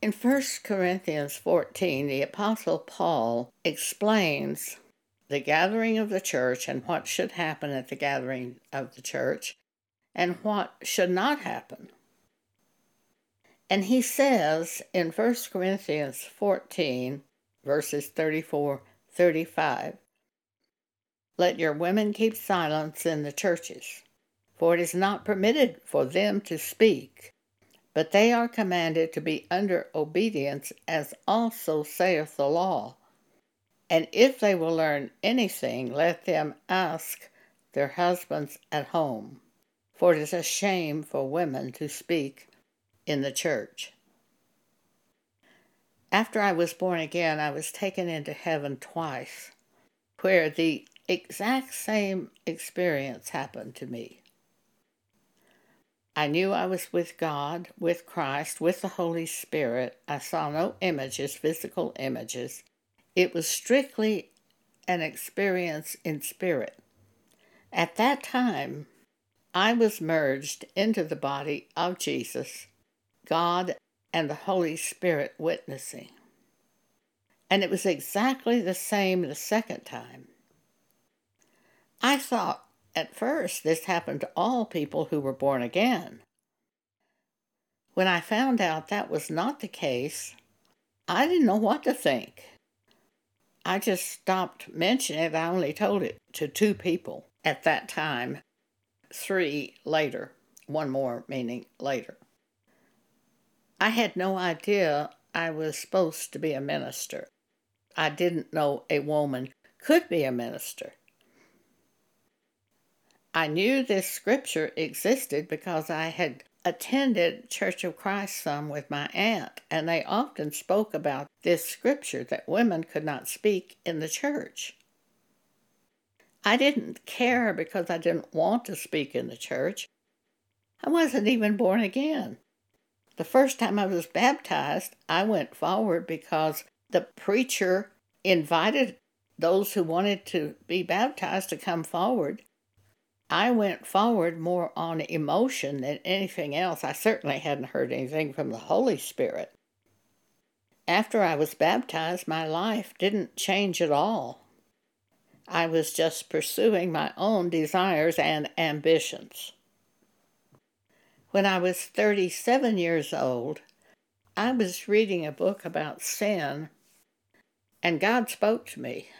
In 1 Corinthians 14, the Apostle Paul explains the gathering of the church and what should happen at the gathering of the church and what should not happen. And he says in 1 Corinthians 14, verses 34 35, Let your women keep silence in the churches, for it is not permitted for them to speak, but they are commanded to be under obedience, as also saith the law. And if they will learn anything, let them ask their husbands at home, for it is a shame for women to speak in the church. After I was born again, I was taken into heaven twice, where the exact same experience happened to me. I knew I was with God, with Christ, with the Holy Spirit. I saw no images, physical images. It was strictly an experience in spirit. At that time, I was merged into the body of Jesus God and the Holy Spirit witnessing. And it was exactly the same the second time. I thought at first this happened to all people who were born again. When I found out that was not the case, I didn't know what to think. I just stopped mentioning it. I only told it to two people at that time, three later, one more meaning later. I had no idea I was supposed to be a minister. I didn't know a woman could be a minister. I knew this scripture existed because I had attended Church of Christ some with my aunt, and they often spoke about this scripture that women could not speak in the church. I didn't care because I didn't want to speak in the church. I wasn't even born again. The first time I was baptized, I went forward because the preacher invited those who wanted to be baptized to come forward. I went forward more on emotion than anything else. I certainly hadn't heard anything from the Holy Spirit. After I was baptized, my life didn't change at all. I was just pursuing my own desires and ambitions. When I was 37 years old, I was reading a book about sin, and God spoke to me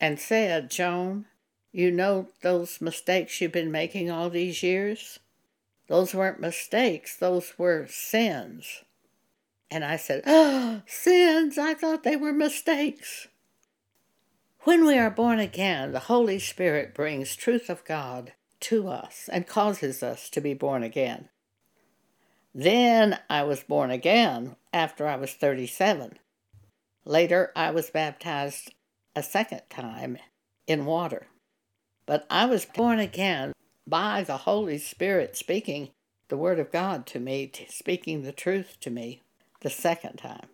and said, Joan, you know those mistakes you've been making all these years? Those weren't mistakes, those were sins. And I said, Oh, sins! I thought they were mistakes. When we are born again, the Holy Spirit brings truth of God to us and causes us to be born again. Then I was born again after I was 37. Later, I was baptized a second time in water. But I was born again by the Holy Spirit speaking the Word of God to me, speaking the truth to me the second time.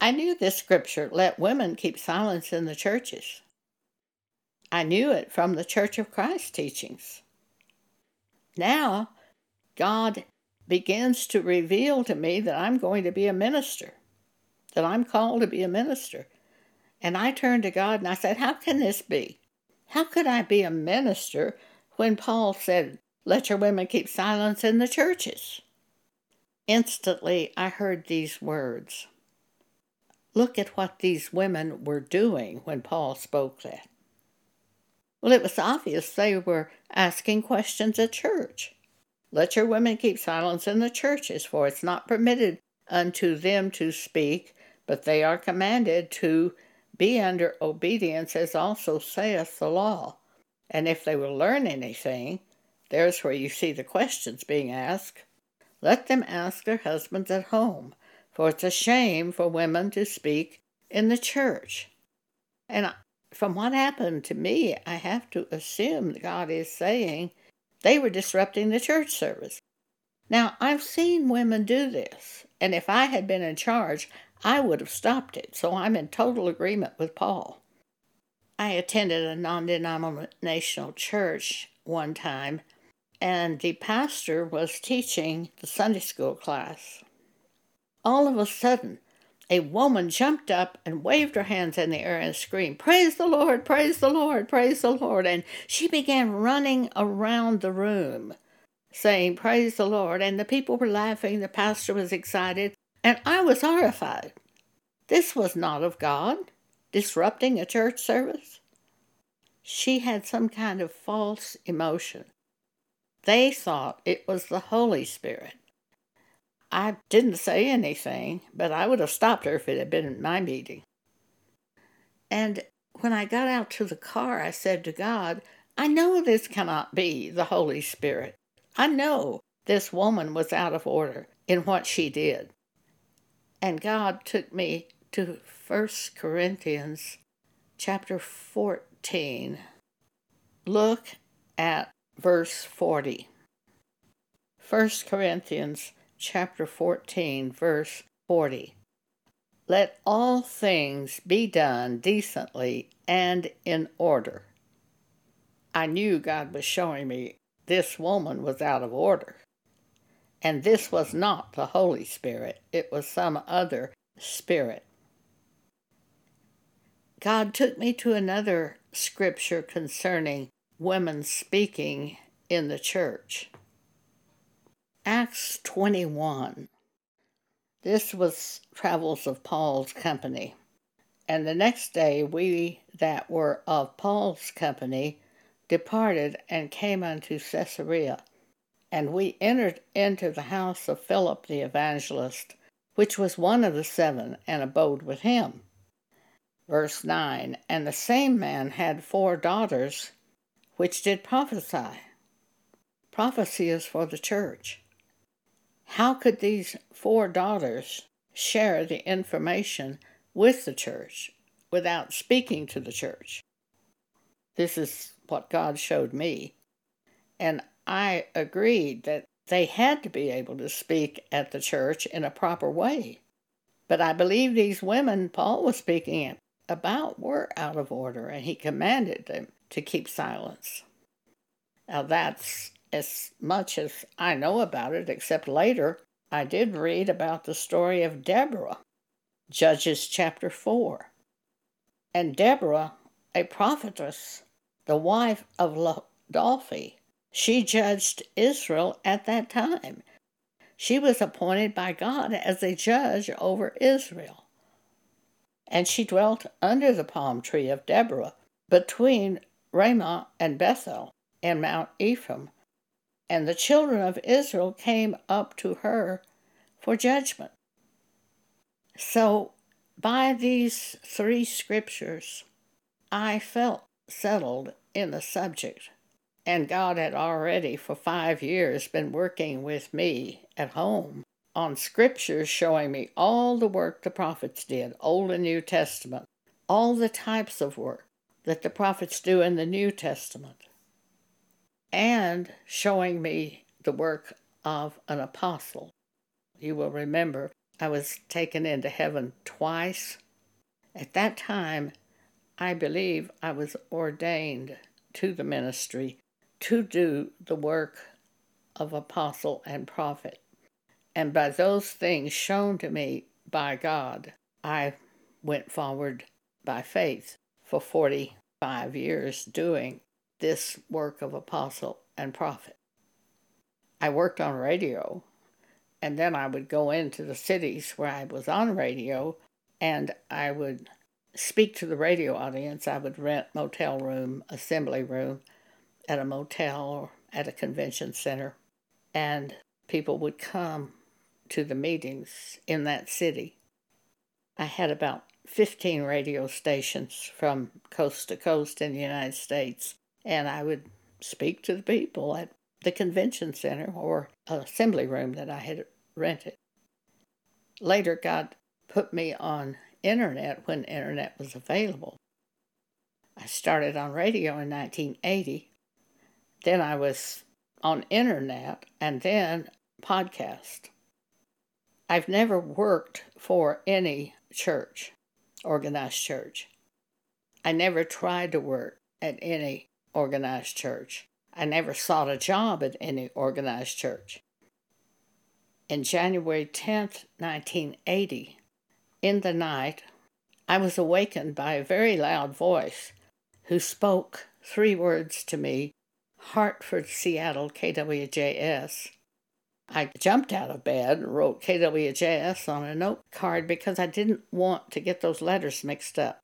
I knew this scripture let women keep silence in the churches. I knew it from the Church of Christ teachings. Now, God begins to reveal to me that I'm going to be a minister, that I'm called to be a minister. And I turned to God and I said, How can this be? How could I be a minister when Paul said, Let your women keep silence in the churches? Instantly, I heard these words. Look at what these women were doing when Paul spoke that. Well, it was obvious they were asking questions at church. Let your women keep silence in the churches, for it's not permitted unto them to speak, but they are commanded to be under obedience, as also saith the law. And if they will learn anything, there's where you see the questions being asked. Let them ask their husbands at home, for it's a shame for women to speak in the church. And from what happened to me, I have to assume that God is saying they were disrupting the church service. Now, I've seen women do this, and if I had been in charge, I would have stopped it, so I'm in total agreement with Paul. I attended a non denominational church one time, and the pastor was teaching the Sunday school class. All of a sudden, a woman jumped up and waved her hands in the air and screamed, Praise the Lord, praise the Lord, praise the Lord. And she began running around the room saying, Praise the Lord. And the people were laughing, the pastor was excited, and I was horrified. This was not of God, disrupting a church service. She had some kind of false emotion. They thought it was the Holy Spirit. I didn't say anything, but I would have stopped her if it had been my meeting. And when I got out to the car, I said to God, I know this cannot be the Holy Spirit. I know this woman was out of order in what she did. And God took me to 1 Corinthians chapter 14. Look at verse 40. 1 Corinthians chapter 14 verse 40. Let all things be done decently and in order. I knew God was showing me this woman was out of order. And this was not the Holy Spirit, it was some other spirit. God took me to another scripture concerning women speaking in the church. Acts 21. This was Travels of Paul's company. And the next day we that were of Paul's company departed and came unto Caesarea. And we entered into the house of Philip the evangelist, which was one of the seven, and abode with him. Verse 9 And the same man had four daughters, which did prophesy. Prophecy is for the church. How could these four daughters share the information with the church without speaking to the church? This is what God showed me. And I agreed that they had to be able to speak at the church in a proper way. But I believe these women Paul was speaking about were out of order, and he commanded them to keep silence. Now, that's as much as I know about it, except later I did read about the story of Deborah, Judges chapter 4. And Deborah, a prophetess, the wife of Laodophi. She judged Israel at that time. She was appointed by God as a judge over Israel. And she dwelt under the palm tree of Deborah between Ramah and Bethel and Mount Ephraim. And the children of Israel came up to her for judgment. So, by these three scriptures, I felt settled in the subject. And God had already for five years been working with me at home on scriptures showing me all the work the prophets did, Old and New Testament, all the types of work that the prophets do in the New Testament, and showing me the work of an apostle. You will remember I was taken into heaven twice. At that time, I believe I was ordained to the ministry to do the work of apostle and prophet. And by those things shown to me by God, I went forward by faith for 45 years doing this work of apostle and prophet. I worked on radio, and then I would go into the cities where I was on radio, and I would speak to the radio audience, I would rent motel room, assembly room at a motel or at a convention center, and people would come to the meetings in that city. I had about 15 radio stations from coast to coast in the United States, and I would speak to the people at the convention center or assembly room that I had rented. Later, God put me on internet when internet was available. I started on radio in 1980. Then I was on internet and then podcast. I've never worked for any church, organized church. I never tried to work at any organized church. I never sought a job at any organized church. In January 10th, 1980, in the night, I was awakened by a very loud voice who spoke three words to me Hartford, Seattle, KWJS. I jumped out of bed and wrote KWJS on a note card because I didn't want to get those letters mixed up.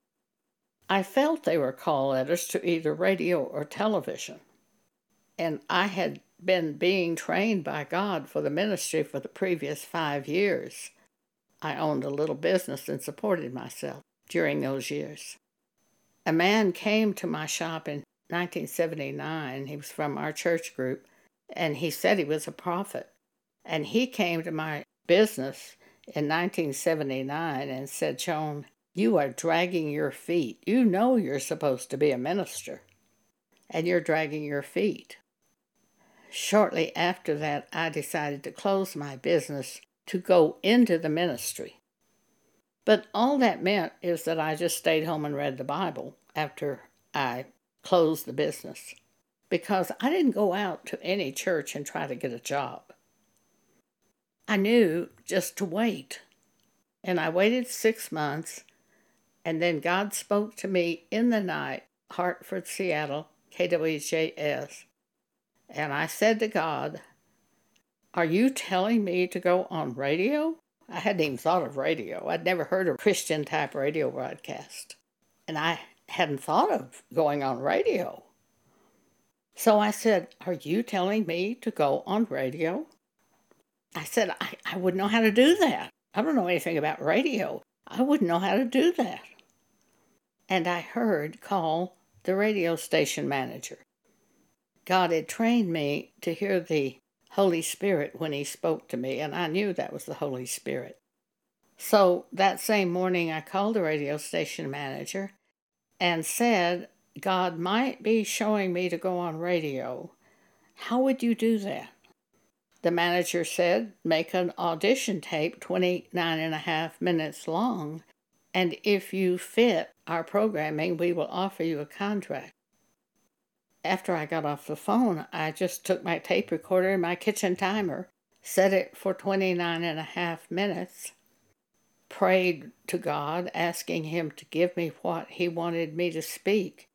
I felt they were call letters to either radio or television. And I had been being trained by God for the ministry for the previous five years. I owned a little business and supported myself during those years. A man came to my shop in 1979. He was from our church group, and he said he was a prophet. And he came to my business in 1979 and said, Joan, you are dragging your feet. You know you're supposed to be a minister, and you're dragging your feet. Shortly after that, I decided to close my business to go into the ministry. But all that meant is that I just stayed home and read the Bible after I closed the business because I didn't go out to any church and try to get a job. I knew just to wait. And I waited six months, and then God spoke to me in the night, Hartford, Seattle, KWJS. And I said to God, Are you telling me to go on radio? I hadn't even thought of radio. I'd never heard of Christian type radio broadcast. And I hadn't thought of going on radio. So I said, Are you telling me to go on radio? I said, I, I wouldn't know how to do that. I don't know anything about radio. I wouldn't know how to do that. And I heard call the radio station manager. God had trained me to hear the Holy Spirit when He spoke to me, and I knew that was the Holy Spirit. So that same morning, I called the radio station manager and said, God might be showing me to go on radio. How would you do that? The manager said, make an audition tape 29 and a half minutes long, and if you fit our programming, we will offer you a contract. After I got off the phone, I just took my tape recorder and my kitchen timer, set it for 29 and a half minutes, prayed to God, asking Him to give me what He wanted me to speak.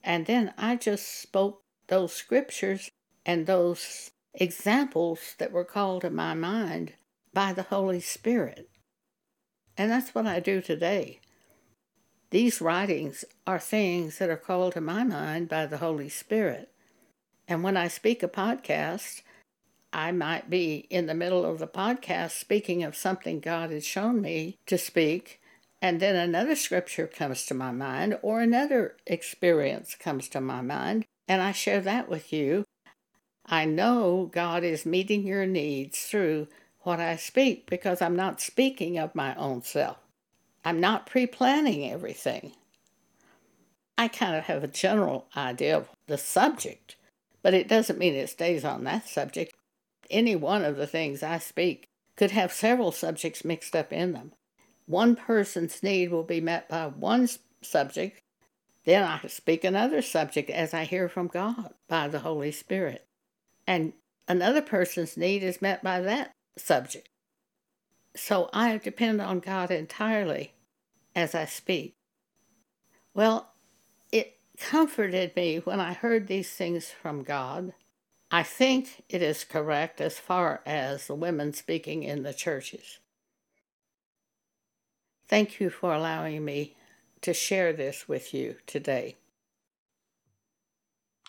And then I just spoke those scriptures and those examples that were called to my mind by the Holy Spirit. And that's what I do today. These writings are things that are called to my mind by the Holy Spirit. And when I speak a podcast, I might be in the middle of the podcast speaking of something God has shown me to speak, and then another scripture comes to my mind, or another experience comes to my mind, and I share that with you. I know God is meeting your needs through what I speak because I'm not speaking of my own self. I'm not pre planning everything. I kind of have a general idea of the subject, but it doesn't mean it stays on that subject any one of the things I speak could have several subjects mixed up in them. One person's need will be met by one subject, then I speak another subject as I hear from God by the Holy Spirit. And another person's need is met by that subject. So I depend on God entirely as I speak. Well, it comforted me when I heard these things from God I think it is correct as far as the women speaking in the churches. Thank you for allowing me to share this with you today.